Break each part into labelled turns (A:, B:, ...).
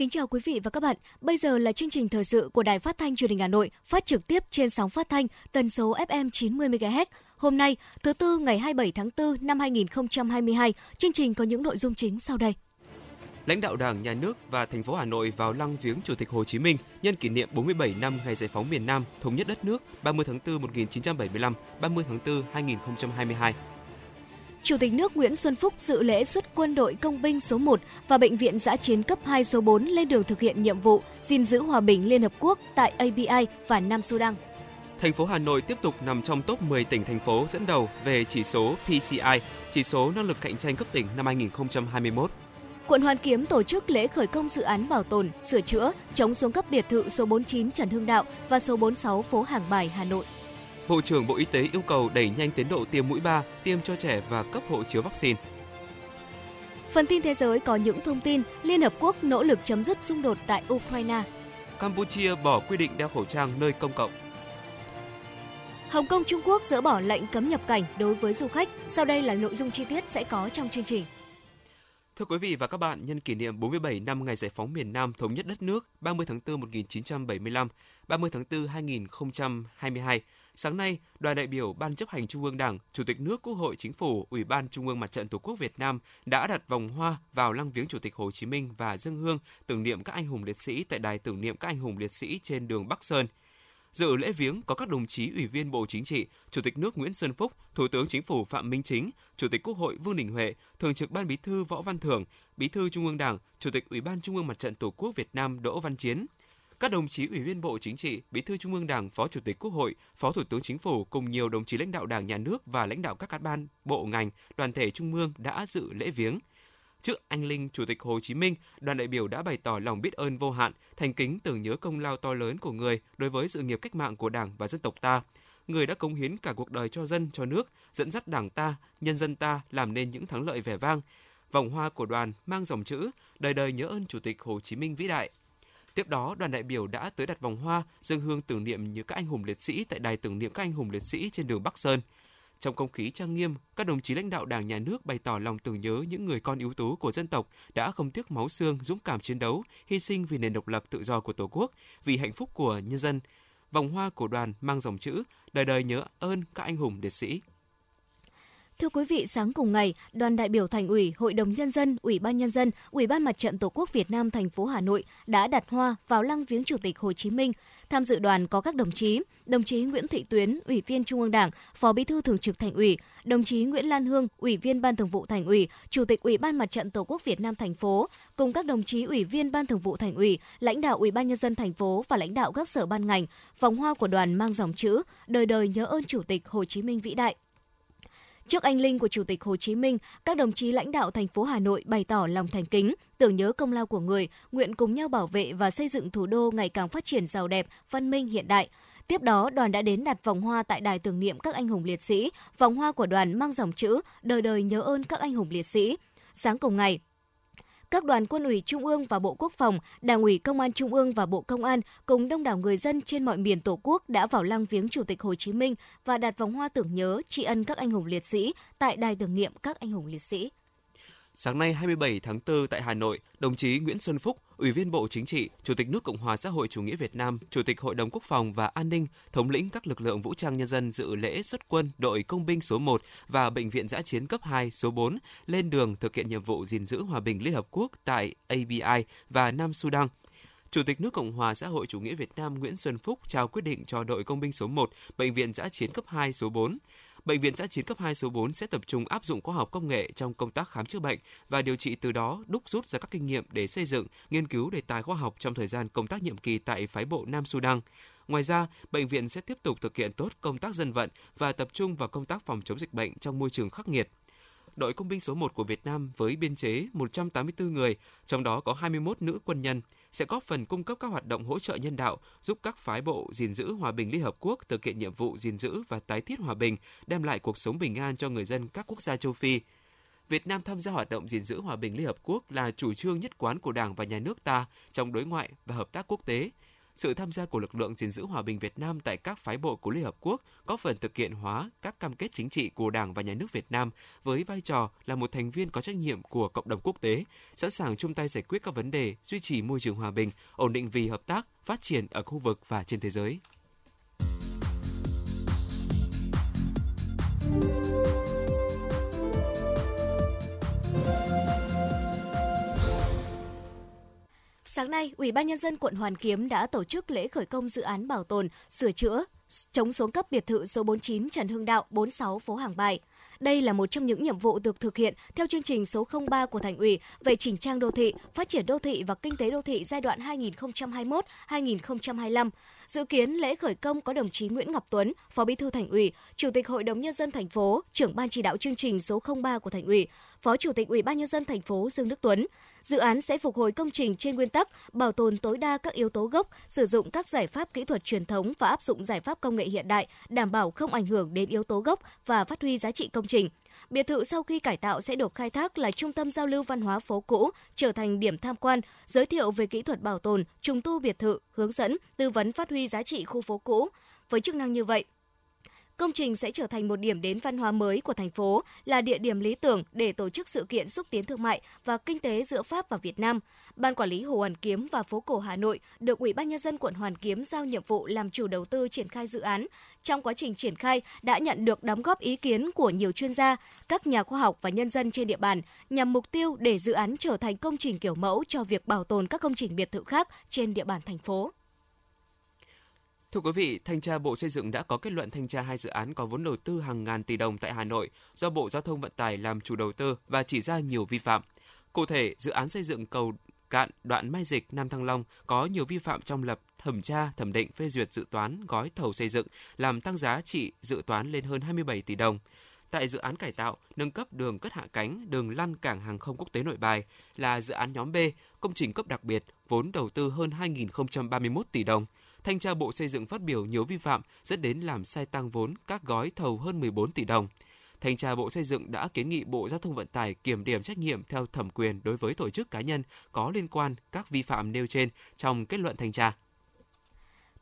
A: Kính chào quý vị và các bạn. Bây giờ là chương trình thời sự của Đài Phát thanh Truyền hình Hà Nội, phát trực tiếp trên sóng phát thanh tần số FM 90 MHz. Hôm nay, thứ tư ngày 27 tháng 4 năm 2022, chương trình có những nội dung chính sau đây.
B: Lãnh đạo Đảng, Nhà nước và thành phố Hà Nội vào lăng viếng Chủ tịch Hồ Chí Minh nhân kỷ niệm 47 năm ngày giải phóng miền Nam, thống nhất đất nước 30 tháng 4 1975, 30 tháng 4 2022.
A: Chủ tịch nước Nguyễn Xuân Phúc dự lễ xuất quân đội công binh số 1 và bệnh viện giã chiến cấp 2 số 4 lên đường thực hiện nhiệm vụ gìn giữ hòa bình Liên Hợp Quốc tại ABI và Nam Sudan.
B: Thành phố Hà Nội tiếp tục nằm trong top 10 tỉnh thành phố dẫn đầu về chỉ số PCI, chỉ số năng lực cạnh tranh cấp tỉnh năm 2021.
A: Quận Hoàn Kiếm tổ chức lễ khởi công dự án bảo tồn, sửa chữa, chống xuống cấp biệt thự số 49 Trần Hưng Đạo và số 46 phố Hàng Bài, Hà Nội.
B: Bộ trưởng Bộ Y tế yêu cầu đẩy nhanh tiến độ tiêm mũi 3, tiêm cho trẻ và cấp hộ chiếu vaccine.
A: Phần tin thế giới có những thông tin Liên Hợp Quốc nỗ lực chấm dứt xung đột tại Ukraine.
B: Campuchia bỏ quy định đeo khẩu trang nơi công cộng.
A: Hồng Kông Trung Quốc dỡ bỏ lệnh cấm nhập cảnh đối với du khách. Sau đây là nội dung chi tiết sẽ có trong chương trình.
B: Thưa quý vị và các bạn, nhân kỷ niệm 47 năm ngày giải phóng miền Nam thống nhất đất nước 30 tháng 4 1975, 30 tháng 4 2022, Sáng nay, đoàn đại biểu Ban chấp hành Trung ương Đảng, Chủ tịch nước Quốc hội Chính phủ, Ủy ban Trung ương Mặt trận Tổ quốc Việt Nam đã đặt vòng hoa vào lăng viếng Chủ tịch Hồ Chí Minh và dân hương tưởng niệm các anh hùng liệt sĩ tại đài tưởng niệm các anh hùng liệt sĩ trên đường Bắc Sơn. Dự lễ viếng có các đồng chí Ủy viên Bộ Chính trị, Chủ tịch nước Nguyễn Xuân Phúc, Thủ tướng Chính phủ Phạm Minh Chính, Chủ tịch Quốc hội Vương Đình Huệ, Thường trực Ban Bí thư Võ Văn Thưởng, Bí thư Trung ương Đảng, Chủ tịch Ủy ban Trung ương Mặt trận Tổ quốc Việt Nam Đỗ Văn Chiến, các đồng chí ủy viên Bộ Chính trị, Bí thư Trung ương Đảng, Phó Chủ tịch Quốc hội, Phó Thủ tướng Chính phủ cùng nhiều đồng chí lãnh đạo Đảng, Nhà nước và lãnh đạo các các ban, bộ ngành, đoàn thể trung ương đã dự lễ viếng. Trước anh linh Chủ tịch Hồ Chí Minh, đoàn đại biểu đã bày tỏ lòng biết ơn vô hạn, thành kính tưởng nhớ công lao to lớn của người đối với sự nghiệp cách mạng của Đảng và dân tộc ta. Người đã cống hiến cả cuộc đời cho dân, cho nước, dẫn dắt Đảng ta, nhân dân ta làm nên những thắng lợi vẻ vang. Vòng hoa của đoàn mang dòng chữ đời đời nhớ ơn Chủ tịch Hồ Chí Minh vĩ đại. Tiếp đó, đoàn đại biểu đã tới đặt vòng hoa, dâng hương tưởng niệm như các anh hùng liệt sĩ tại đài tưởng niệm các anh hùng liệt sĩ trên đường Bắc Sơn. Trong không khí trang nghiêm, các đồng chí lãnh đạo Đảng nhà nước bày tỏ lòng tưởng nhớ những người con ưu tú của dân tộc đã không tiếc máu xương, dũng cảm chiến đấu, hy sinh vì nền độc lập tự do của Tổ quốc, vì hạnh phúc của nhân dân. Vòng hoa của đoàn mang dòng chữ đời đời nhớ ơn các anh hùng liệt sĩ.
A: Thưa quý vị, sáng cùng ngày, đoàn đại biểu Thành ủy, Hội đồng nhân dân, Ủy ban nhân dân, Ủy ban Mặt trận Tổ quốc Việt Nam thành phố Hà Nội đã đặt hoa vào lăng viếng Chủ tịch Hồ Chí Minh. Tham dự đoàn có các đồng chí: đồng chí Nguyễn Thị Tuyến, Ủy viên Trung ương Đảng, Phó Bí thư Thường trực Thành ủy, đồng chí Nguyễn Lan Hương, Ủy viên Ban Thường vụ Thành ủy, Chủ tịch Ủy ban Mặt trận Tổ quốc Việt Nam thành phố, cùng các đồng chí Ủy viên Ban Thường vụ Thành ủy, lãnh đạo Ủy ban nhân dân thành phố và lãnh đạo các sở ban ngành. Vòng hoa của đoàn mang dòng chữ: Đời đời nhớ ơn Chủ tịch Hồ Chí Minh vĩ đại. Trước anh linh của Chủ tịch Hồ Chí Minh, các đồng chí lãnh đạo thành phố Hà Nội bày tỏ lòng thành kính, tưởng nhớ công lao của người, nguyện cùng nhau bảo vệ và xây dựng thủ đô ngày càng phát triển giàu đẹp, văn minh hiện đại. Tiếp đó, đoàn đã đến đặt vòng hoa tại đài tưởng niệm các anh hùng liệt sĩ. Vòng hoa của đoàn mang dòng chữ đời đời nhớ ơn các anh hùng liệt sĩ. Sáng cùng ngày, các đoàn quân ủy Trung ương và Bộ Quốc phòng, Đảng ủy Công an Trung ương và Bộ Công an cùng đông đảo người dân trên mọi miền Tổ quốc đã vào lăng viếng Chủ tịch Hồ Chí Minh và đặt vòng hoa tưởng nhớ tri ân các anh hùng liệt sĩ tại đài tưởng niệm các anh hùng liệt sĩ.
B: Sáng nay 27 tháng 4 tại Hà Nội, đồng chí Nguyễn Xuân Phúc, Ủy viên Bộ Chính trị, Chủ tịch nước Cộng hòa xã hội chủ nghĩa Việt Nam, Chủ tịch Hội đồng Quốc phòng và An ninh, thống lĩnh các lực lượng vũ trang nhân dân dự lễ xuất quân đội công binh số 1 và bệnh viện giã chiến cấp 2 số 4 lên đường thực hiện nhiệm vụ gìn giữ hòa bình Liên Hợp Quốc tại ABI và Nam Sudan. Chủ tịch nước Cộng hòa xã hội chủ nghĩa Việt Nam Nguyễn Xuân Phúc trao quyết định cho đội công binh số 1, bệnh viện giã chiến cấp 2 số 4 Bệnh viện giã chiến cấp 2 số 4 sẽ tập trung áp dụng khoa học công nghệ trong công tác khám chữa bệnh và điều trị từ đó đúc rút ra các kinh nghiệm để xây dựng, nghiên cứu đề tài khoa học trong thời gian công tác nhiệm kỳ tại phái bộ Nam Sudan. Ngoài ra, bệnh viện sẽ tiếp tục thực hiện tốt công tác dân vận và tập trung vào công tác phòng chống dịch bệnh trong môi trường khắc nghiệt. Đội công binh số 1 của Việt Nam với biên chế 184 người, trong đó có 21 nữ quân nhân, sẽ góp phần cung cấp các hoạt động hỗ trợ nhân đạo, giúp các phái bộ gìn giữ hòa bình Liên Hợp Quốc thực hiện nhiệm vụ gìn giữ và tái thiết hòa bình, đem lại cuộc sống bình an cho người dân các quốc gia châu Phi. Việt Nam tham gia hoạt động gìn giữ hòa bình Liên Hợp Quốc là chủ trương nhất quán của Đảng và Nhà nước ta trong đối ngoại và hợp tác quốc tế. Sự tham gia của lực lượng gìn giữ hòa bình Việt Nam tại các phái bộ của Liên Hợp Quốc có phần thực hiện hóa các cam kết chính trị của Đảng và Nhà nước Việt Nam với vai trò là một thành viên có trách nhiệm của cộng đồng quốc tế, sẵn sàng chung tay giải quyết các vấn đề, duy trì môi trường hòa bình, ổn định vì hợp tác, phát triển ở khu vực và trên thế giới.
A: Sáng nay, Ủy ban nhân dân quận Hoàn Kiếm đã tổ chức lễ khởi công dự án bảo tồn, sửa chữa, chống xuống cấp biệt thự số 49 Trần Hưng Đạo, 46 phố Hàng Bài. Đây là một trong những nhiệm vụ được thực hiện theo chương trình số 03 của Thành ủy về chỉnh trang đô thị, phát triển đô thị và kinh tế đô thị giai đoạn 2021-2025. Dự kiến lễ khởi công có đồng chí Nguyễn Ngọc Tuấn, Phó Bí thư Thành ủy, Chủ tịch Hội đồng nhân dân thành phố, trưởng ban chỉ đạo chương trình số 03 của Thành ủy, Phó Chủ tịch Ủy ban nhân dân thành phố Dương Đức Tuấn. Dự án sẽ phục hồi công trình trên nguyên tắc bảo tồn tối đa các yếu tố gốc, sử dụng các giải pháp kỹ thuật truyền thống và áp dụng giải pháp công nghệ hiện đại, đảm bảo không ảnh hưởng đến yếu tố gốc và phát huy giá trị công trình. Biệt thự sau khi cải tạo sẽ được khai thác là trung tâm giao lưu văn hóa phố cũ, trở thành điểm tham quan, giới thiệu về kỹ thuật bảo tồn, trùng tu biệt thự, hướng dẫn, tư vấn phát huy giá trị khu phố cũ. Với chức năng như vậy, Công trình sẽ trở thành một điểm đến văn hóa mới của thành phố, là địa điểm lý tưởng để tổ chức sự kiện xúc tiến thương mại và kinh tế giữa Pháp và Việt Nam. Ban quản lý Hồ Hoàn Kiếm và phố cổ Hà Nội được Ủy ban nhân dân quận Hoàn Kiếm giao nhiệm vụ làm chủ đầu tư triển khai dự án. Trong quá trình triển khai đã nhận được đóng góp ý kiến của nhiều chuyên gia, các nhà khoa học và nhân dân trên địa bàn nhằm mục tiêu để dự án trở thành công trình kiểu mẫu cho việc bảo tồn các công trình biệt thự khác trên địa bàn thành phố.
B: Thưa quý vị, Thanh tra Bộ Xây dựng đã có kết luận thanh tra hai dự án có vốn đầu tư hàng ngàn tỷ đồng tại Hà Nội do Bộ Giao thông Vận tải làm chủ đầu tư và chỉ ra nhiều vi phạm. Cụ thể, dự án xây dựng cầu cạn đoạn Mai Dịch Nam Thăng Long có nhiều vi phạm trong lập thẩm tra, thẩm định phê duyệt dự toán gói thầu xây dựng, làm tăng giá trị dự toán lên hơn 27 tỷ đồng. Tại dự án cải tạo, nâng cấp đường cất hạ cánh, đường lăn cảng hàng không quốc tế Nội Bài là dự án nhóm B, công trình cấp đặc biệt, vốn đầu tư hơn 2.031 tỷ đồng – thanh tra Bộ Xây dựng phát biểu nhiều vi phạm dẫn đến làm sai tăng vốn các gói thầu hơn 14 tỷ đồng. Thanh tra Bộ Xây dựng đã kiến nghị Bộ Giao thông Vận tải kiểm điểm trách nhiệm theo thẩm quyền đối với tổ chức cá nhân có liên quan các vi phạm nêu trên trong kết luận thanh tra.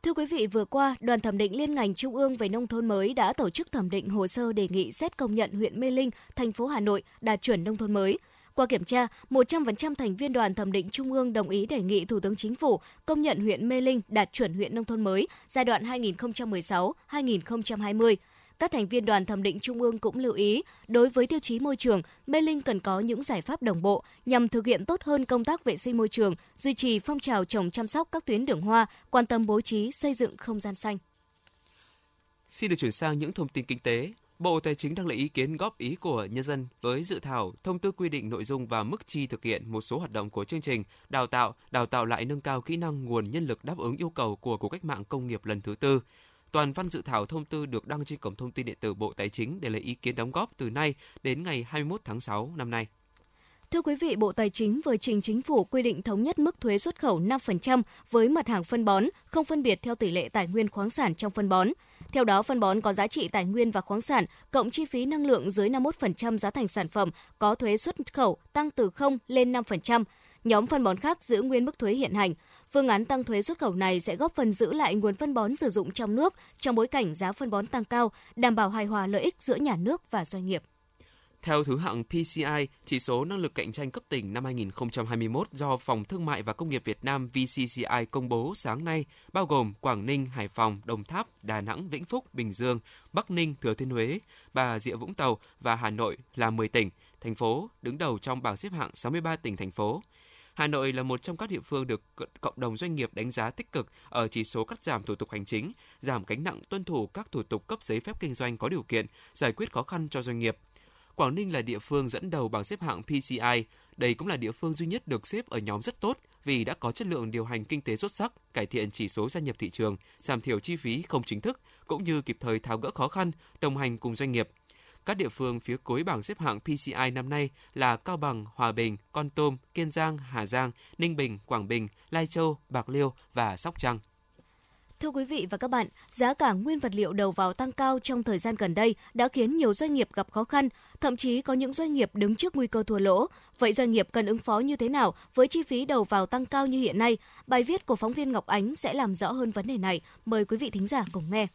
A: Thưa quý vị, vừa qua, Đoàn thẩm định liên ngành Trung ương về nông thôn mới đã tổ chức thẩm định hồ sơ đề nghị xét công nhận huyện Mê Linh, thành phố Hà Nội đạt chuẩn nông thôn mới. Qua kiểm tra, 100% thành viên đoàn thẩm định Trung ương đồng ý đề nghị Thủ tướng Chính phủ công nhận huyện Mê Linh đạt chuẩn huyện nông thôn mới giai đoạn 2016-2020. Các thành viên đoàn thẩm định Trung ương cũng lưu ý, đối với tiêu chí môi trường, Mê Linh cần có những giải pháp đồng bộ nhằm thực hiện tốt hơn công tác vệ sinh môi trường, duy trì phong trào trồng chăm sóc các tuyến đường hoa, quan tâm bố trí xây dựng không gian xanh.
B: Xin được chuyển sang những thông tin kinh tế. Bộ Tài chính đang lấy ý kiến góp ý của nhân dân với dự thảo thông tư quy định nội dung và mức chi thực hiện một số hoạt động của chương trình đào tạo, đào tạo lại nâng cao kỹ năng nguồn nhân lực đáp ứng yêu cầu của cuộc cách mạng công nghiệp lần thứ tư. Toàn văn dự thảo thông tư được đăng trên cổng thông tin điện tử Bộ Tài chính để lấy ý kiến đóng góp từ nay đến ngày 21 tháng 6 năm nay.
A: Thưa quý vị, Bộ Tài chính vừa trình chính phủ quy định thống nhất mức thuế xuất khẩu 5% với mặt hàng phân bón, không phân biệt theo tỷ lệ tài nguyên khoáng sản trong phân bón. Theo đó, phân bón có giá trị tài nguyên và khoáng sản cộng chi phí năng lượng dưới 51% giá thành sản phẩm có thuế xuất khẩu tăng từ 0 lên 5%. Nhóm phân bón khác giữ nguyên mức thuế hiện hành. Phương án tăng thuế xuất khẩu này sẽ góp phần giữ lại nguồn phân bón sử dụng trong nước trong bối cảnh giá phân bón tăng cao, đảm bảo hài hòa lợi ích giữa nhà nước và doanh nghiệp.
B: Theo thứ hạng PCI, chỉ số năng lực cạnh tranh cấp tỉnh năm 2021 do Phòng Thương mại và Công nghiệp Việt Nam VCCI công bố sáng nay, bao gồm Quảng Ninh, Hải Phòng, Đồng Tháp, Đà Nẵng, Vĩnh Phúc, Bình Dương, Bắc Ninh, Thừa Thiên Huế, Bà Rịa Vũng Tàu và Hà Nội là 10 tỉnh, thành phố đứng đầu trong bảng xếp hạng 63 tỉnh thành phố. Hà Nội là một trong các địa phương được cộng đồng doanh nghiệp đánh giá tích cực ở chỉ số cắt giảm thủ tục hành chính, giảm gánh nặng tuân thủ các thủ tục cấp giấy phép kinh doanh có điều kiện, giải quyết khó khăn cho doanh nghiệp – Quảng Ninh là địa phương dẫn đầu bảng xếp hạng PCI. Đây cũng là địa phương duy nhất được xếp ở nhóm rất tốt vì đã có chất lượng điều hành kinh tế xuất sắc, cải thiện chỉ số gia nhập thị trường, giảm thiểu chi phí không chính thức, cũng như kịp thời tháo gỡ khó khăn, đồng hành cùng doanh nghiệp. Các địa phương phía cuối bảng xếp hạng PCI năm nay là Cao Bằng, Hòa Bình, Con Tum, Kiên Giang, Hà Giang, Ninh Bình, Quảng Bình, Lai Châu, Bạc Liêu và Sóc Trăng.
A: Thưa quý vị và các bạn, giá cả nguyên vật liệu đầu vào tăng cao trong thời gian gần đây đã khiến nhiều doanh nghiệp gặp khó khăn, thậm chí có những doanh nghiệp đứng trước nguy cơ thua lỗ. Vậy doanh nghiệp cần ứng phó như thế nào với chi phí đầu vào tăng cao như hiện nay? Bài viết của phóng viên Ngọc Ánh sẽ làm rõ hơn vấn đề này. Mời quý vị thính giả cùng nghe.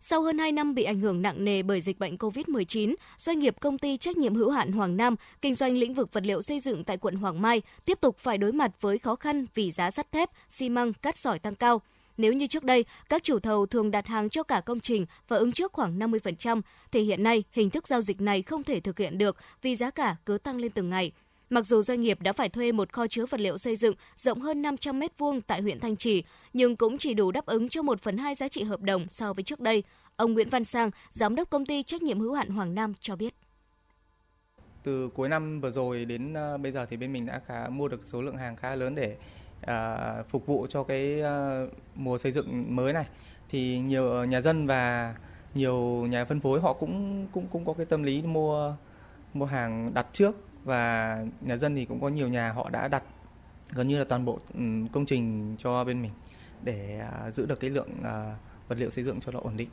A: Sau hơn 2 năm bị ảnh hưởng nặng nề bởi dịch bệnh COVID-19, doanh nghiệp công ty trách nhiệm hữu hạn Hoàng Nam, kinh doanh lĩnh vực vật liệu xây dựng tại quận Hoàng Mai, tiếp tục phải đối mặt với khó khăn vì giá sắt thép, xi măng, cát sỏi tăng cao. Nếu như trước đây, các chủ thầu thường đặt hàng cho cả công trình và ứng trước khoảng 50%, thì hiện nay hình thức giao dịch này không thể thực hiện được vì giá cả cứ tăng lên từng ngày. Mặc dù doanh nghiệp đã phải thuê một kho chứa vật liệu xây dựng rộng hơn 500 m2 tại huyện Thanh Trì, nhưng cũng chỉ đủ đáp ứng cho 1 phần 2 giá trị hợp đồng so với trước đây. Ông Nguyễn Văn Sang, giám đốc công ty trách nhiệm hữu hạn Hoàng Nam cho biết.
C: Từ cuối năm vừa rồi đến ờ, bây giờ thì bên mình đã khá mua được số lượng hàng khá lớn để à, phục vụ cho cái à, mùa xây dựng mới này. Thì nhiều nhà dân và nhiều nhà phân phối họ cũng cũng cũng có cái tâm lý mua mua hàng đặt trước và nhà dân thì cũng có nhiều nhà họ đã đặt gần như là toàn bộ ừ, công trình cho bên mình để à, giữ được cái lượng à, vật liệu xây dựng cho nó ổn định.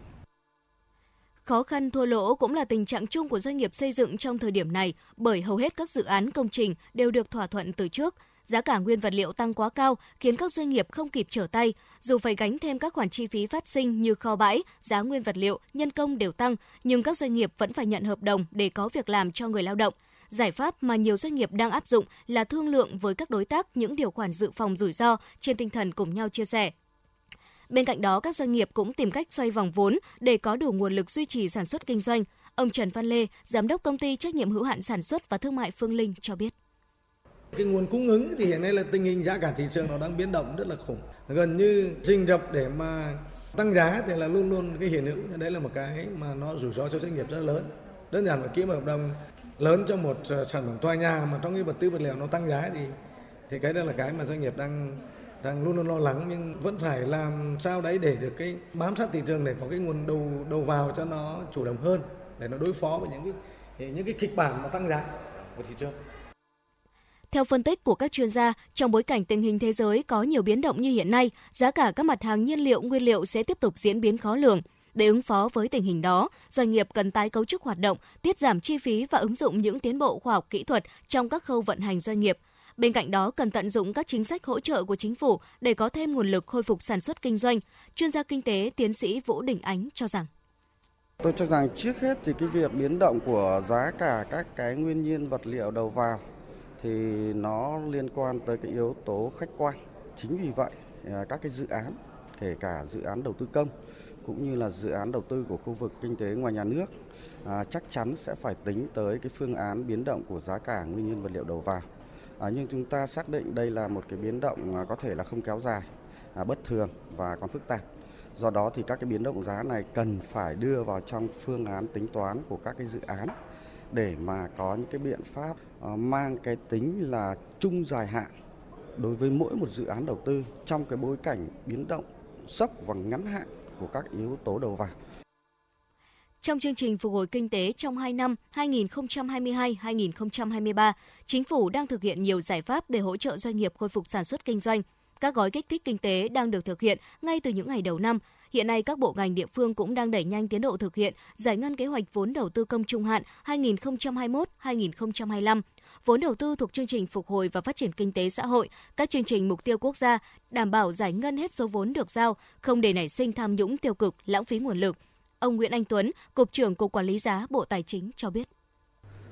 A: Khó khăn thua lỗ cũng là tình trạng chung của doanh nghiệp xây dựng trong thời điểm này bởi hầu hết các dự án công trình đều được thỏa thuận từ trước. Giá cả nguyên vật liệu tăng quá cao khiến các doanh nghiệp không kịp trở tay, dù phải gánh thêm các khoản chi phí phát sinh như kho bãi, giá nguyên vật liệu, nhân công đều tăng, nhưng các doanh nghiệp vẫn phải nhận hợp đồng để có việc làm cho người lao động. Giải pháp mà nhiều doanh nghiệp đang áp dụng là thương lượng với các đối tác những điều khoản dự phòng rủi ro trên tinh thần cùng nhau chia sẻ. Bên cạnh đó, các doanh nghiệp cũng tìm cách xoay vòng vốn để có đủ nguồn lực duy trì sản xuất kinh doanh. Ông Trần Văn Lê, giám đốc công ty trách nhiệm hữu hạn sản xuất và thương mại Phương Linh cho biết.
D: Cái nguồn cung ứng thì hiện nay là tình hình giá cả thị trường nó đang biến động rất là khủng. Gần như rình rập để mà tăng giá thì là luôn luôn cái hiện hữu. Đấy là một cái mà nó rủi ro cho doanh nghiệp rất lớn. Đơn giản là ký một hợp đồng lớn cho một ờ, sản phẩm tòa nhà mà trong cái vật tư vật liệu nó tăng giá thì thì cái đó là cái mà doanh nghiệp đang đang luôn luôn lo lắng nhưng vẫn phải làm sao đấy để được cái bám sát thị trường, để có cái nguồn đầu đầu vào cho nó chủ động hơn, để nó đối phó với những cái những cái kịch bản mà tăng giá của thị trường.
A: Theo phân tích của các chuyên gia, trong bối cảnh tình hình thế giới có nhiều biến động như hiện nay, giá cả các mặt hàng nhiên liệu, nguyên liệu sẽ tiếp tục diễn biến khó lường. Để ứng phó với tình hình đó, doanh nghiệp cần tái cấu trúc hoạt động, tiết giảm chi phí và ứng dụng những tiến bộ khoa học kỹ thuật trong các khâu vận hành doanh nghiệp, Bên cạnh đó, cần tận dụng các chính sách hỗ trợ của chính phủ để có thêm nguồn lực khôi phục sản xuất kinh doanh. Chuyên gia kinh tế tiến sĩ Vũ Đình Ánh cho rằng
E: Tôi cho rằng trước hết thì cái việc biến động của giá cả các cái nguyên nhiên vật liệu đầu vào thì nó liên quan tới cái yếu tố khách quan. Chính vì vậy, à, các cái dự án, kể cả dự án đầu tư công cũng như là dự án đầu tư của khu vực kinh tế ngoài nhà nước à, chắc chắn sẽ phải tính tới cái phương án biến động của giá cả nguyên nhân vật liệu đầu vào à, nhưng chúng ta xác định đây là một cái biến động à, có thể là không kéo dài, à, bất thường và còn phức tạp. Do đó thì các cái biến động giá này cần phải đưa vào trong phương án tính toán của các cái dự án để mà có những cái biện pháp ờ, mang cái tính là chung dài hạn đối với mỗi một dự án đầu tư trong cái bối cảnh biến động sốc và ngắn hạn của các yếu tố đầu vào.
A: Trong chương trình phục hồi kinh tế trong 2 năm 2022-2023, chính phủ đang thực hiện nhiều giải pháp để hỗ trợ doanh nghiệp khôi phục sản xuất kinh doanh. Các gói kích thích kinh tế đang được thực hiện ngay từ những ngày đầu năm. Hiện nay các bộ ngành địa phương cũng đang đẩy nhanh tiến độ thực hiện giải ngân kế hoạch vốn đầu tư công trung hạn 2021-2025, vốn đầu tư thuộc chương trình phục hồi và phát triển kinh tế xã hội, các chương trình mục tiêu quốc gia, đảm bảo giải ngân hết số vốn được giao, không để nảy sinh tham nhũng tiêu cực, lãng phí nguồn lực Ông Nguyễn Anh Tuấn, Cục trưởng Cục Quản lý giá Bộ Tài chính cho biết.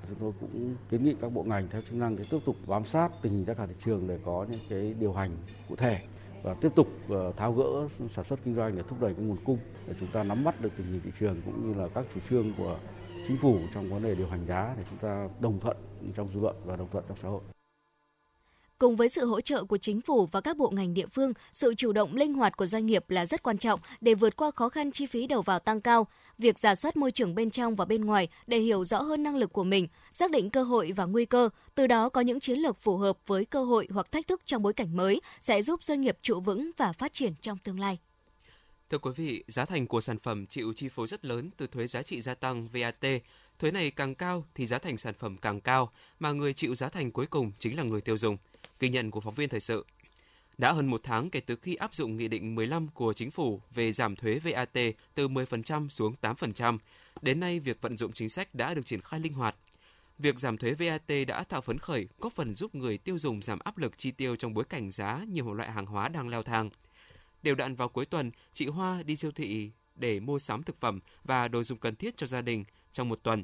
F: Chúng tôi cũng kiến nghị các bộ ngành theo chức năng để tiếp tục bám sát tình hình giá cả thị trường để có những cái điều hành cụ thể và tiếp tục ờ, tháo gỡ sản xuất kinh doanh để thúc đẩy cái nguồn cung để chúng ta nắm bắt được tình hình thị trường cũng như là các chủ trương của chính phủ trong vấn đề điều hành giá để chúng ta đồng thuận trong dư luận và đồng thuận trong xã hội.
A: Cùng với sự hỗ trợ của chính phủ và các bộ ngành địa phương, sự chủ động linh hoạt của doanh nghiệp là rất quan trọng để vượt qua khó khăn chi phí đầu vào tăng cao. Việc giả soát môi trường bên trong và bên ngoài để hiểu rõ hơn năng lực của mình, xác định cơ hội và nguy cơ, từ đó có những chiến lược phù hợp với cơ hội hoặc thách thức trong bối cảnh mới sẽ giúp doanh nghiệp trụ vững và phát triển trong tương lai.
B: Thưa quý vị, giá thành của sản phẩm chịu chi phối rất lớn từ thuế giá trị gia tăng VAT. Thuế này càng cao thì giá thành sản phẩm càng cao, mà người chịu giá thành cuối cùng chính là người tiêu dùng ghi nhận của phóng viên thời sự. Đã hơn một tháng kể từ khi áp dụng Nghị định 15 của Chính phủ về giảm thuế VAT từ 10% xuống 8%, đến nay việc vận dụng chính sách đã được triển khai linh hoạt. Việc giảm thuế VAT đã tạo phấn khởi, góp phần giúp người tiêu dùng giảm áp lực chi tiêu trong bối cảnh giá nhiều loại hàng hóa đang leo thang. Đều đặn vào cuối tuần, chị Hoa đi siêu thị để mua sắm thực phẩm và đồ dùng cần thiết cho gia đình trong một tuần.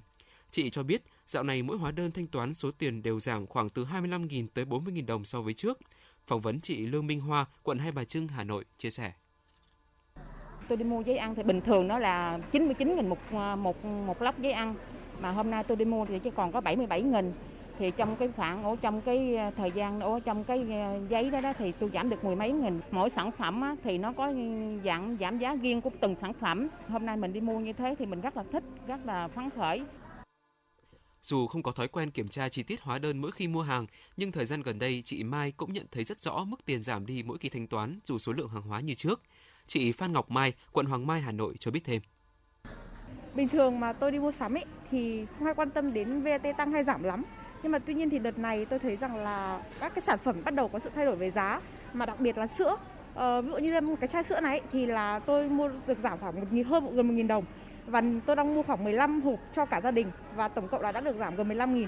B: Chị cho biết dạo này mỗi hóa đơn thanh toán số tiền đều giảm khoảng từ 25.000 tới 40.000 đồng so với trước. Phỏng vấn chị Lương Minh Hoa, quận Hai Bà Trưng, Hà Nội chia sẻ.
G: Tôi đi mua giấy ăn thì bình thường nó là 99 nghìn một, à, một, một lốc giấy ăn. Mà hôm nay tôi đi mua thì chỉ còn có 77 nghìn thì trong cái phản ở trong cái à, thời gian ở trong cái à, giấy đó, đó thì tôi giảm được mười mấy nghìn mỗi sản phẩm á, thì nó có giảm giảm giá riêng của từng sản phẩm hôm nay mình đi mua như thế thì mình rất là thích rất là phấn khởi
B: dù không có thói quen kiểm tra chi tiết hóa đơn mỗi khi mua hàng, nhưng thời gian gần đây chị Mai cũng nhận thấy rất rõ mức tiền giảm đi mỗi kỳ thanh toán dù số lượng hàng hóa như trước. Chị Phan Ngọc Mai, quận Hoàng Mai, Hà Nội cho biết thêm.
H: Bình thường mà tôi đi mua sắm ấy thì không hay quan tâm đến VAT tăng hay giảm lắm. Nhưng mà tuy nhiên thì đợt này tôi thấy rằng là các cái sản phẩm bắt đầu có sự thay đổi về giá mà đặc biệt là sữa. Ờ, ví dụ như là một cái chai sữa này thì là tôi mua được giảm khoảng một nghìn hơn gần một nghìn đồng và tôi đang mua khoảng 15 hộp cho cả gia đình và tổng cộng là đã được giảm gần 15 nghìn.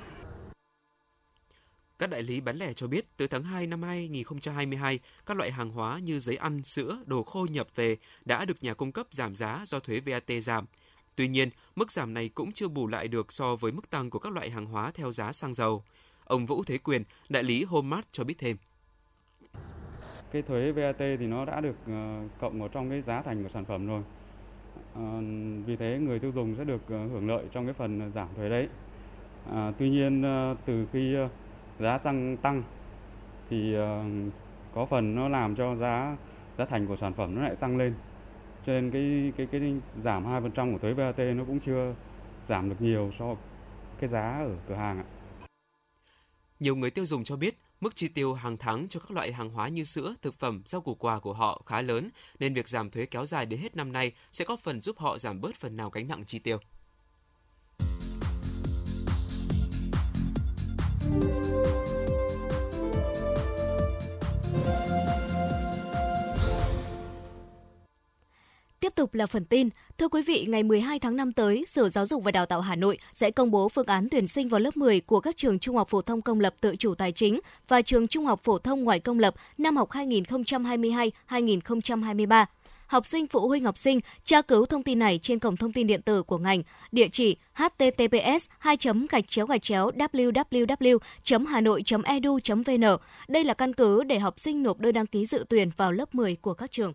B: Các đại lý bán lẻ cho biết, từ tháng 2 năm 2022, các loại hàng hóa như giấy ăn, sữa, đồ khô nhập về đã được nhà cung cấp giảm giá do thuế VAT giảm. Tuy nhiên, mức giảm này cũng chưa bù lại được so với mức tăng của các loại hàng hóa theo giá xăng dầu. Ông Vũ Thế Quyền, đại lý Homemart cho biết thêm.
I: Cái thuế VAT thì nó đã được ờ, cộng vào trong cái giá thành của sản phẩm rồi. À, vì thế người tiêu dùng sẽ được ờ, hưởng lợi trong cái phần ờ, giảm thuế đấy. À, tuy nhiên từ khi giá xăng tăng thì có phần nó làm cho giá giá thành của sản phẩm nó lại tăng lên. Cho nên cái cái cái giảm 2% của thuế VAT nó cũng chưa giảm được nhiều so cái giá ở cửa hàng ạ.
B: Nhiều người tiêu dùng cho biết Mức chi tiêu hàng tháng cho các loại hàng hóa như sữa, thực phẩm, rau củ quả của họ khá lớn, nên việc giảm thuế kéo dài đến hết năm nay sẽ góp phần giúp họ giảm bớt phần nào gánh nặng chi tiêu.
A: Tiếp tục là phần tin. Thưa quý vị, ngày 12 tháng 5 tới, Sở Giáo dục và Đào tạo Hà Nội sẽ công bố phương án tuyển sinh vào lớp 10 của các trường trung học phổ thông công lập tự chủ tài chính và trường trung học phổ thông ngoài công lập năm học 2022-2023. Học sinh phụ huynh học sinh tra cứu thông tin này trên cổng thông tin điện tử của ngành, địa chỉ https 2 gạch chéo gạch chéo www hanoi edu vn Đây là căn cứ để học sinh nộp đơn đăng ký dự tuyển vào lớp 10 của các trường.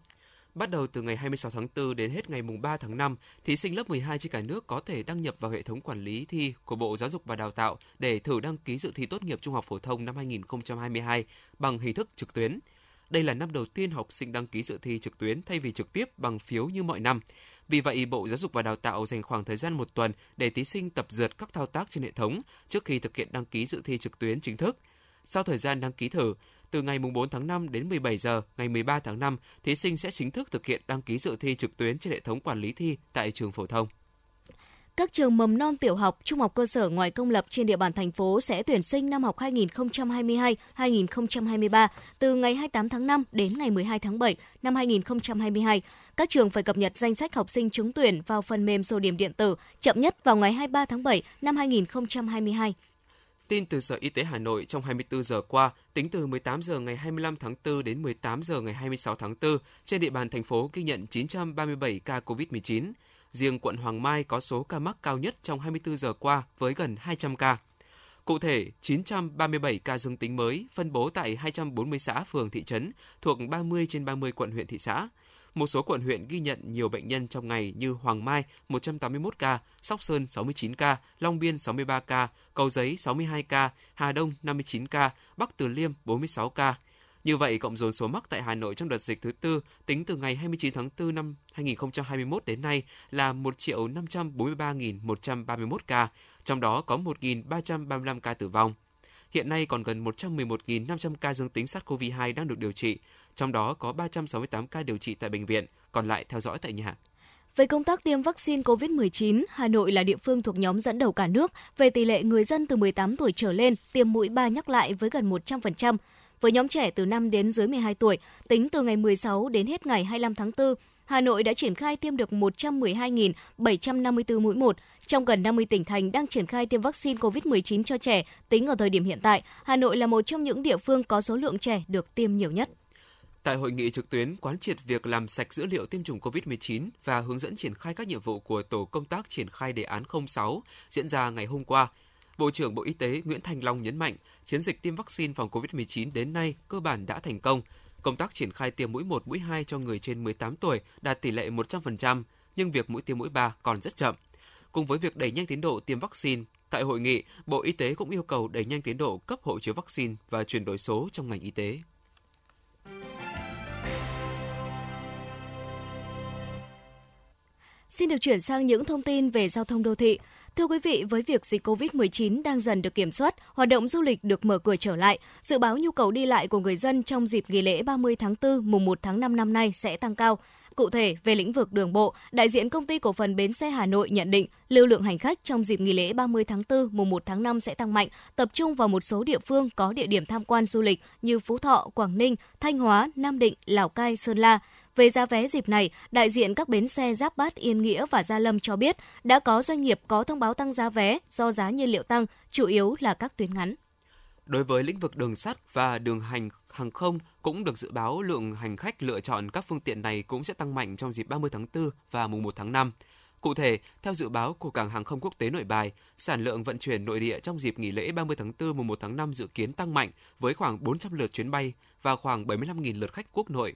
B: Bắt đầu từ ngày 26 tháng 4 đến hết ngày 3 tháng 5, thí sinh lớp 12 trên cả nước có thể đăng nhập vào hệ thống quản lý thi của Bộ Giáo dục và Đào tạo để thử đăng ký dự thi tốt nghiệp trung học phổ thông năm 2022 bằng hình thức trực tuyến. Đây là năm đầu tiên học sinh đăng ký dự thi trực tuyến thay vì trực tiếp bằng phiếu như mọi năm. Vì vậy, Bộ Giáo dục và Đào tạo dành khoảng thời gian một tuần để thí sinh tập dượt các thao tác trên hệ thống trước khi thực hiện đăng ký dự thi trực tuyến chính thức. Sau thời gian đăng ký thử, từ ngày 4 tháng 5 đến 17 giờ ngày 13 tháng 5, thí sinh sẽ chính thức thực hiện đăng ký dự thi trực tuyến trên hệ thống quản lý thi tại trường phổ thông.
A: Các trường mầm non tiểu học, trung học cơ sở ngoài công lập trên địa bàn thành phố sẽ tuyển sinh năm học 2022-2023 từ ngày 28 tháng 5 đến ngày 12 tháng 7 năm 2022. Các trường phải cập nhật danh sách học sinh trúng tuyển vào phần mềm sổ điểm điện tử chậm nhất vào ngày 23 tháng 7 năm 2022.
B: Tin từ Sở Y tế Hà Nội trong 24 giờ qua, tính từ 18 giờ ngày 25 tháng 4 đến 18 giờ ngày 26 tháng 4, trên địa bàn thành phố ghi nhận 937 ca COVID-19. Riêng quận Hoàng Mai có số ca mắc cao nhất trong 24 giờ qua với gần 200 ca. Cụ thể, 937 ca dương tính mới phân bố tại 240 xã, phường, thị trấn thuộc 30 trên 30 quận huyện thị xã. Một số quận huyện ghi nhận nhiều bệnh nhân trong ngày như Hoàng Mai 181 ca, Sóc Sơn 69 ca, Long Biên 63 ca, Cầu Giấy 62 ca, Hà Đông 59 ca, Bắc Từ Liêm 46 ca. Như vậy, cộng dồn số mắc tại Hà Nội trong đợt dịch thứ tư tính từ ngày 29 tháng 4 năm 2021 đến nay là 1.543.131 ca, trong đó có 1.335 ca tử vong. Hiện nay còn gần 111.500 ca dương tính SARS-CoV-2 đang được điều trị, trong đó có 368 ca điều trị tại bệnh viện, còn lại theo dõi tại nhà.
A: Về công tác tiêm vaccine COVID-19, Hà Nội là địa phương thuộc nhóm dẫn đầu cả nước về tỷ lệ người dân từ 18 tuổi trở lên tiêm mũi 3 nhắc lại với gần 100%. Với nhóm trẻ từ 5 đến dưới 12 tuổi, tính từ ngày 16 đến hết ngày 25 tháng 4, Hà Nội đã triển khai tiêm được 112.754 mũi 1. Trong gần 50 tỉnh thành đang triển khai tiêm vaccine COVID-19 cho trẻ, tính ở thời điểm hiện tại, Hà Nội là một trong những địa phương có số lượng trẻ được tiêm nhiều nhất.
B: Tại hội nghị trực tuyến quán triệt việc làm sạch dữ liệu tiêm chủng COVID-19 và hướng dẫn triển khai các nhiệm vụ của tổ công tác triển khai đề án 06 diễn ra ngày hôm qua, Bộ trưởng Bộ Y tế Nguyễn Thành Long nhấn mạnh, chiến dịch tiêm vaccine phòng COVID-19 đến nay cơ bản đã thành công. Công tác triển khai tiêm mũi 1, mũi 2 cho người trên 18 tuổi đạt tỷ lệ 100%, nhưng việc mũi tiêm mũi 3 còn rất chậm. Cùng với việc đẩy nhanh tiến độ tiêm vaccine, tại hội nghị, Bộ Y tế cũng yêu cầu đẩy nhanh tiến độ cấp hộ chiếu vaccine và chuyển đổi số trong ngành y tế.
A: Xin được chuyển sang những thông tin về giao thông đô thị. Thưa quý vị, với việc dịch COVID-19 đang dần được kiểm soát, hoạt động du lịch được mở cửa trở lại, dự báo nhu cầu đi lại của người dân trong dịp nghỉ lễ 30 tháng 4 mùng 1 tháng 5 năm nay sẽ tăng cao. Cụ thể, về lĩnh vực đường bộ, đại diện công ty cổ phần bến xe Hà Nội nhận định lưu lượng hành khách trong dịp nghỉ lễ 30 tháng 4 mùng 1 tháng 5 sẽ tăng mạnh, tập trung vào một số địa phương có địa điểm tham quan du lịch như Phú Thọ, Quảng Ninh, Thanh Hóa, Nam Định, Lào Cai, Sơn La. Về giá vé dịp này, đại diện các bến xe Giáp Bát, Yên Nghĩa và Gia Lâm cho biết đã có doanh nghiệp có thông báo tăng giá vé do giá nhiên liệu tăng, chủ yếu là các tuyến ngắn.
B: Đối với lĩnh vực đường sắt và đường hành hàng không cũng được dự báo lượng hành khách lựa chọn các phương tiện này cũng sẽ tăng mạnh trong dịp 30 tháng 4 và mùng 1 tháng 5. Cụ thể, theo dự báo của Cảng hàng không quốc tế Nội Bài, sản lượng vận chuyển nội địa trong dịp nghỉ lễ 30 tháng 4 mùng 1 tháng 5 dự kiến tăng mạnh với khoảng 400 lượt chuyến bay và khoảng 75.000 lượt khách quốc nội.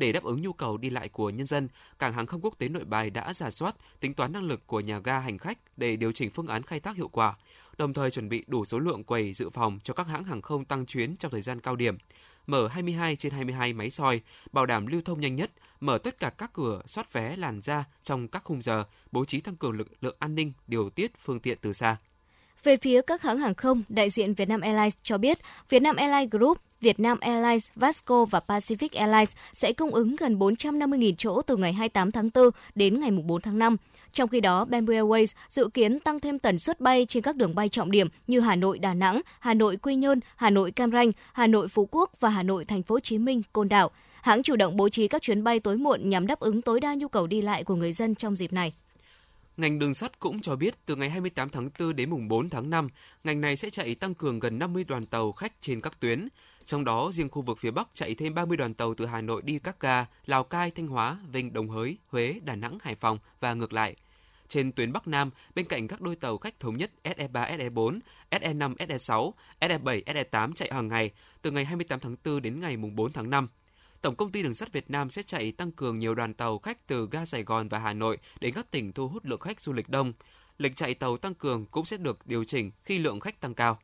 B: Để đáp ứng nhu cầu đi lại của nhân dân, Cảng hàng không quốc tế Nội Bài đã giả soát, tính toán năng lực của nhà ga hành khách để điều chỉnh phương án khai thác hiệu quả, đồng thời chuẩn bị đủ số lượng quầy dự phòng cho các hãng hàng không tăng chuyến trong thời gian cao điểm. Mở 22 trên 22 máy soi, bảo đảm lưu thông nhanh nhất, mở tất cả các cửa soát vé làn ra trong các khung giờ, bố trí tăng cường lực lượng an ninh, điều tiết phương tiện từ xa.
A: Về phía các hãng hàng không, đại diện Vietnam Airlines cho biết, Vietnam Airlines Group Vietnam Airlines, Vasco và Pacific Airlines sẽ cung ứng gần 450.000 chỗ từ ngày 28 tháng 4 đến ngày 4 tháng 5. Trong khi đó, Bamboo Airways dự kiến tăng thêm tần suất bay trên các đường bay trọng điểm như Hà Nội Đà Nẵng, Hà Nội Quy Nhơn, Hà Nội Cam Ranh, Hà Nội Phú Quốc và Hà Nội Thành phố Hồ Chí Minh Côn Đảo. Hãng chủ động bố trí các chuyến bay tối muộn nhằm đáp ứng tối đa nhu cầu đi lại của người dân trong dịp này.
B: Ngành đường sắt cũng cho biết từ ngày 28 tháng 4 đến mùng 4 tháng 5, ngành này sẽ chạy tăng cường gần 50 đoàn tàu khách trên các tuyến. Trong đó, riêng khu vực phía Bắc chạy thêm 30 đoàn tàu từ Hà Nội đi các ga Lào Cai, Thanh Hóa, Vinh, Đồng Hới, Huế, Đà Nẵng, Hải Phòng và ngược lại. Trên tuyến Bắc Nam, bên cạnh các đôi tàu khách thống nhất SE3, SE4, SE5, SE6, SE7, SE8 chạy hàng ngày từ ngày 28 tháng 4 đến ngày mùng 4 tháng 5. Tổng công ty Đường sắt Việt Nam sẽ chạy tăng cường nhiều đoàn tàu khách từ ga Sài Gòn và Hà Nội đến các tỉnh thu hút lượng khách du lịch đông. Lịch chạy tàu tăng cường cũng sẽ được điều chỉnh khi lượng khách tăng cao.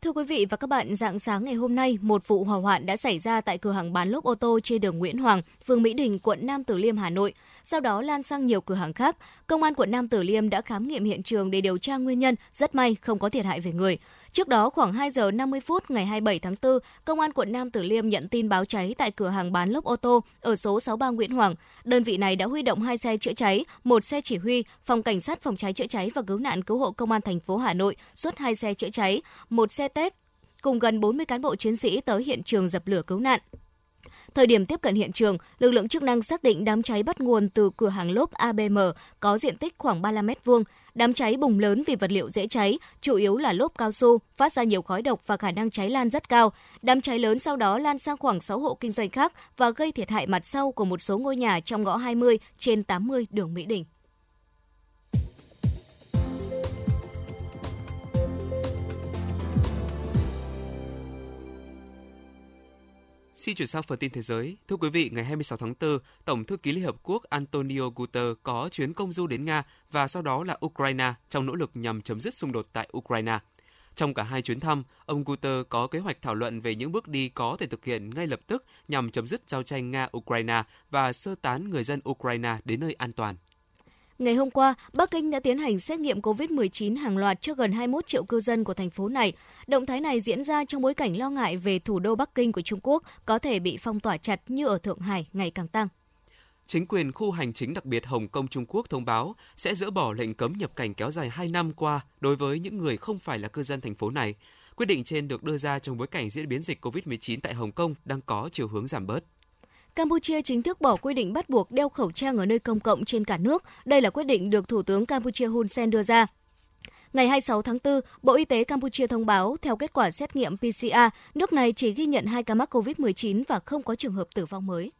A: Thưa quý vị và các bạn, dạng sáng ngày hôm nay, một vụ hỏa hoạn đã xảy ra tại cửa hàng bán lốp ô tô trên đường Nguyễn Hoàng, phường Mỹ Đình, quận Nam Từ Liêm, Hà Nội. Sau đó lan sang nhiều cửa hàng khác. Công an quận Nam Từ Liêm đã khám nghiệm hiện trường để điều tra nguyên nhân, rất may không có thiệt hại về người. Trước đó khoảng 2 giờ 50 phút ngày 27 tháng 4, Công an quận Nam Từ Liêm nhận tin báo cháy tại cửa hàng bán lốp ô tô ở số 63 Nguyễn Hoàng. Đơn vị này đã huy động hai xe chữa cháy, một xe chỉ huy, phòng cảnh sát phòng cháy chữa cháy và cứu nạn cứu hộ Công an thành phố Hà Nội xuất hai xe chữa cháy, một xe tét cùng gần 40 cán bộ chiến sĩ tới hiện trường dập lửa cứu nạn. Thời điểm tiếp cận hiện trường, lực lượng chức năng xác định đám cháy bắt nguồn từ cửa hàng lốp ABM có diện tích khoảng 35 m2. Đám cháy bùng lớn vì vật liệu dễ cháy, chủ yếu là lốp cao su, phát ra nhiều khói độc và khả năng cháy lan rất cao. Đám cháy lớn sau đó lan sang khoảng 6 hộ kinh doanh khác và gây thiệt hại mặt sau của một số ngôi nhà trong ngõ 20 trên 80 đường Mỹ Đình.
B: Xin chuyển sang phần tin thế giới. Thưa quý vị, ngày 26 tháng 4, Tổng thư ký Liên Hợp Quốc Antonio Guterres có chuyến công du đến Nga và sau đó là Ukraine trong nỗ lực nhằm chấm dứt xung đột tại Ukraine. Trong cả hai chuyến thăm, ông Guterres có kế hoạch thảo luận về những bước đi có thể thực hiện ngay lập tức nhằm chấm dứt giao tranh Nga-Ukraine và sơ tán người dân Ukraine đến nơi an toàn.
A: Ngày hôm qua, Bắc Kinh đã tiến hành xét nghiệm COVID-19 hàng loạt cho gần 21 triệu cư dân của thành phố này. Động thái này diễn ra trong bối cảnh lo ngại về thủ đô Bắc Kinh của Trung Quốc có thể bị phong tỏa chặt như ở Thượng Hải ngày càng tăng.
B: Chính quyền khu hành chính đặc biệt Hồng Kông Trung Quốc thông báo sẽ dỡ bỏ lệnh cấm nhập cảnh kéo dài 2 năm qua đối với những người không phải là cư dân thành phố này. Quyết định trên được đưa ra trong bối cảnh diễn biến dịch COVID-19 tại Hồng Kông đang có chiều hướng giảm bớt.
A: Campuchia chính thức bỏ quy định bắt buộc đeo khẩu trang ở nơi công cộng trên cả nước. Đây là quyết định được Thủ tướng Campuchia Hun Sen đưa ra. Ngày 26 tháng 4, Bộ Y tế Campuchia thông báo theo kết quả xét nghiệm PCR, nước này chỉ ghi nhận 2 ca mắc COVID-19 và không có trường hợp tử vong mới.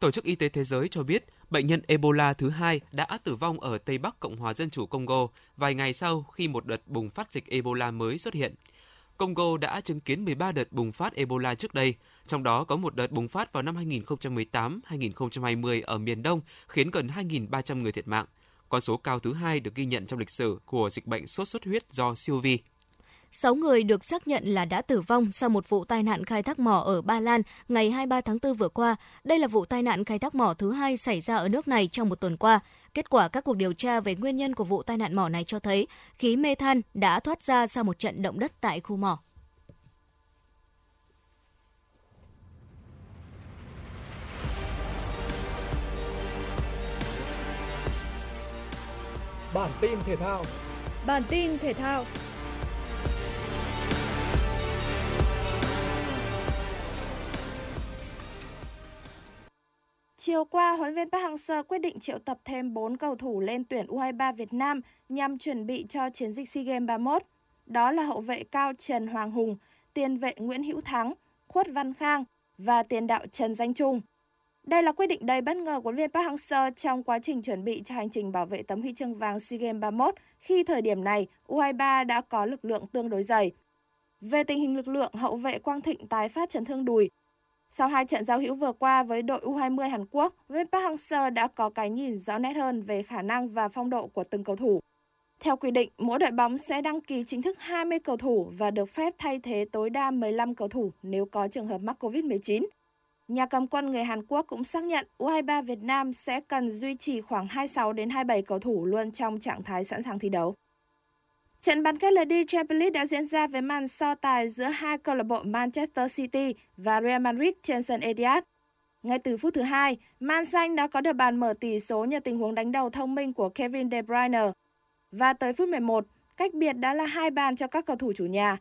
B: Tổ chức Y tế Thế giới cho biết bệnh nhân Ebola thứ hai đã tử vong ở Tây Bắc Cộng hòa Dân chủ Congo vài ngày sau khi một đợt bùng phát dịch Ebola mới xuất hiện. Congo đã chứng kiến 13 đợt bùng phát Ebola trước đây, trong đó có một đợt bùng phát vào năm 2018-2020 ở miền Đông, khiến gần 2.300 người thiệt mạng. Con số cao thứ hai được ghi nhận trong lịch sử của dịch bệnh sốt xuất huyết do siêu vi.
A: 6 người được xác nhận là đã tử vong sau một vụ tai nạn khai thác mỏ ở Ba Lan ngày 23 tháng 4 vừa qua. Đây là vụ tai nạn khai thác mỏ thứ hai xảy ra ở nước này trong một tuần qua. Kết quả các cuộc điều tra về nguyên nhân của vụ tai nạn mỏ này cho thấy khí mê than đã thoát ra sau một trận động đất tại khu mỏ.
J: Bản tin thể thao
K: Bản tin thể thao Chiều qua, huấn luyện Park Hang-seo quyết định triệu tập thêm 4 cầu thủ lên tuyển U23 Việt Nam nhằm chuẩn bị cho chiến dịch SEA Games 31. Đó là hậu vệ cao Trần Hoàng Hùng, tiền vệ Nguyễn Hữu Thắng, Khuất Văn Khang và tiền đạo Trần Danh Trung. Đây là quyết định đầy bất ngờ của huấn Park Hang-seo trong quá trình chuẩn bị cho hành trình bảo vệ tấm huy chương vàng SEA Games 31 khi thời điểm này U23 đã có lực lượng tương đối dày. Về tình hình lực lượng, hậu vệ Quang Thịnh tái phát chấn thương đùi, sau hai trận giao hữu vừa qua với đội U20 Hàn Quốc, Viet Park Hang-seo đã có cái nhìn rõ nét hơn về khả năng và phong độ của từng cầu thủ. Theo quy định, mỗi đội bóng sẽ đăng ký chính thức 20 cầu thủ và được phép thay thế tối đa 15 cầu thủ nếu có trường hợp mắc COVID-19. Nhà cầm quân người Hàn Quốc cũng xác nhận U23 Việt Nam sẽ cần duy trì khoảng 26 đến 27 cầu thủ luôn trong trạng thái sẵn sàng thi đấu. Trận bán kết lượt đi Champions League đã diễn ra với màn so tài giữa hai câu lạc bộ Manchester City và Real Madrid trên sân Etihad. Ngay từ phút thứ hai, Man Xanh đã có được bàn mở tỷ số nhờ tình huống đánh đầu thông minh của Kevin De Bruyne. Và tới phút 11, cách biệt đã là hai bàn cho các cầu thủ chủ nhà.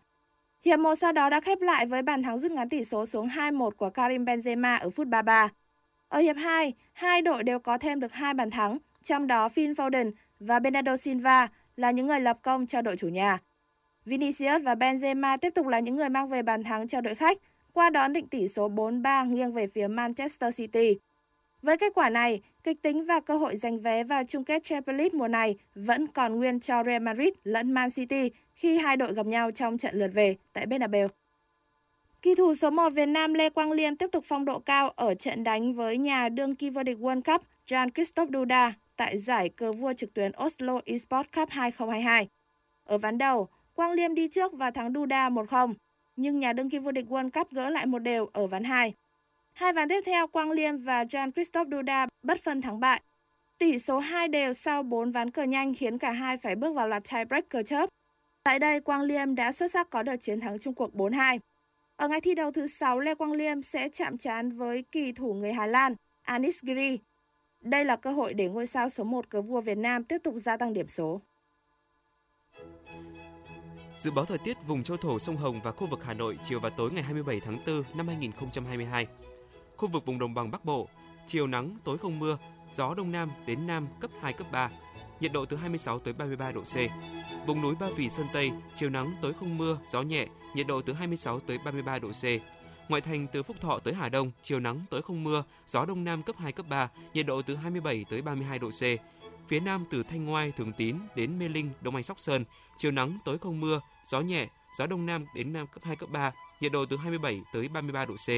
K: Hiệp một sau đó đã khép lại với bàn thắng rút ngắn tỷ số xuống 2-1 của Karim Benzema ở phút 33. Ở hiệp 2, hai đội đều có thêm được hai bàn thắng, trong đó Phil Foden và Bernardo Silva là những người lập công cho đội chủ nhà. Vinicius và Benzema tiếp tục là những người mang về bàn thắng cho đội khách, qua đó định tỷ số 4-3 nghiêng về phía Manchester City. Với kết quả này, kịch tính và cơ hội giành vé vào chung kết Champions League mùa này vẫn còn nguyên cho Real Madrid lẫn Man City khi hai đội gặp nhau trong trận lượt về tại Bernabeu. Kỳ thủ số 1 Việt Nam Lê Quang Liêm tiếp tục phong độ cao ở trận đánh với nhà đương kim vô địch World Cup Jan Christophe Duda tại giải cờ vua trực tuyến Oslo Esports Cup 2022. Ở ván đầu, Quang Liêm đi trước và thắng Duda 1-0, nhưng nhà đương kim vô địch World Cup gỡ lại một đều ở ván 2. Hai ván tiếp theo, Quang Liêm và Jan Christophe Duda bất phân thắng bại. Tỷ số 2 đều sau 4 ván cờ nhanh khiến cả hai phải bước vào loạt tiebreaker chớp. Tại đây, Quang Liêm đã xuất sắc có được chiến thắng chung cuộc 4-2. Ở ngày thi đấu thứ 6, Lê Quang Liêm sẽ chạm trán với kỳ thủ người Hà Lan Anis Giri đây là cơ hội để ngôi sao số 1 cờ vua Việt Nam tiếp tục gia tăng điểm số.
B: Dự báo thời tiết vùng châu thổ sông Hồng và khu vực Hà Nội chiều và tối ngày 27 tháng 4 năm 2022. Khu vực vùng đồng bằng Bắc Bộ, chiều nắng, tối không mưa, gió đông nam đến nam cấp 2 cấp 3, nhiệt độ từ 26 tới 33 độ C. Vùng núi Ba Vì Sơn Tây, chiều nắng, tối không mưa, gió nhẹ, nhiệt độ từ 26 tới 33 độ C Ngoại thành từ Phúc Thọ tới Hà Đông, chiều nắng tối không mưa, gió đông nam cấp 2 cấp 3, nhiệt độ từ 27 tới 32 độ C. Phía Nam từ Thanh Ngoai, Thường Tín đến Mê Linh, Đông Anh Sóc Sơn, chiều nắng tối không mưa, gió nhẹ, gió đông nam đến nam cấp 2 cấp 3, nhiệt độ từ 27 tới 33 độ C.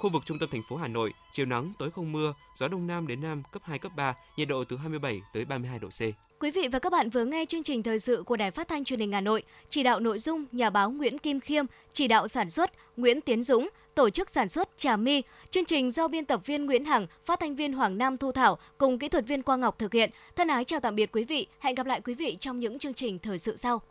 B: Khu vực trung tâm thành phố Hà Nội, chiều nắng tối không mưa, gió đông nam đến nam cấp 2 cấp 3, nhiệt độ từ 27 tới 32 độ C.
A: Quý vị và các bạn vừa nghe chương trình thời sự của Đài Phát thanh Truyền hình Hà Nội, chỉ đạo nội dung nhà báo Nguyễn Kim Khiêm, chỉ đạo sản xuất Nguyễn Tiến Dũng, tổ chức sản xuất Trà My. Chương trình do biên tập viên Nguyễn Hằng, phát thanh viên Hoàng Nam Thu Thảo cùng kỹ thuật viên Quang Ngọc thực hiện. Thân ái chào tạm biệt quý vị. Hẹn gặp lại quý vị trong những chương trình thời sự sau.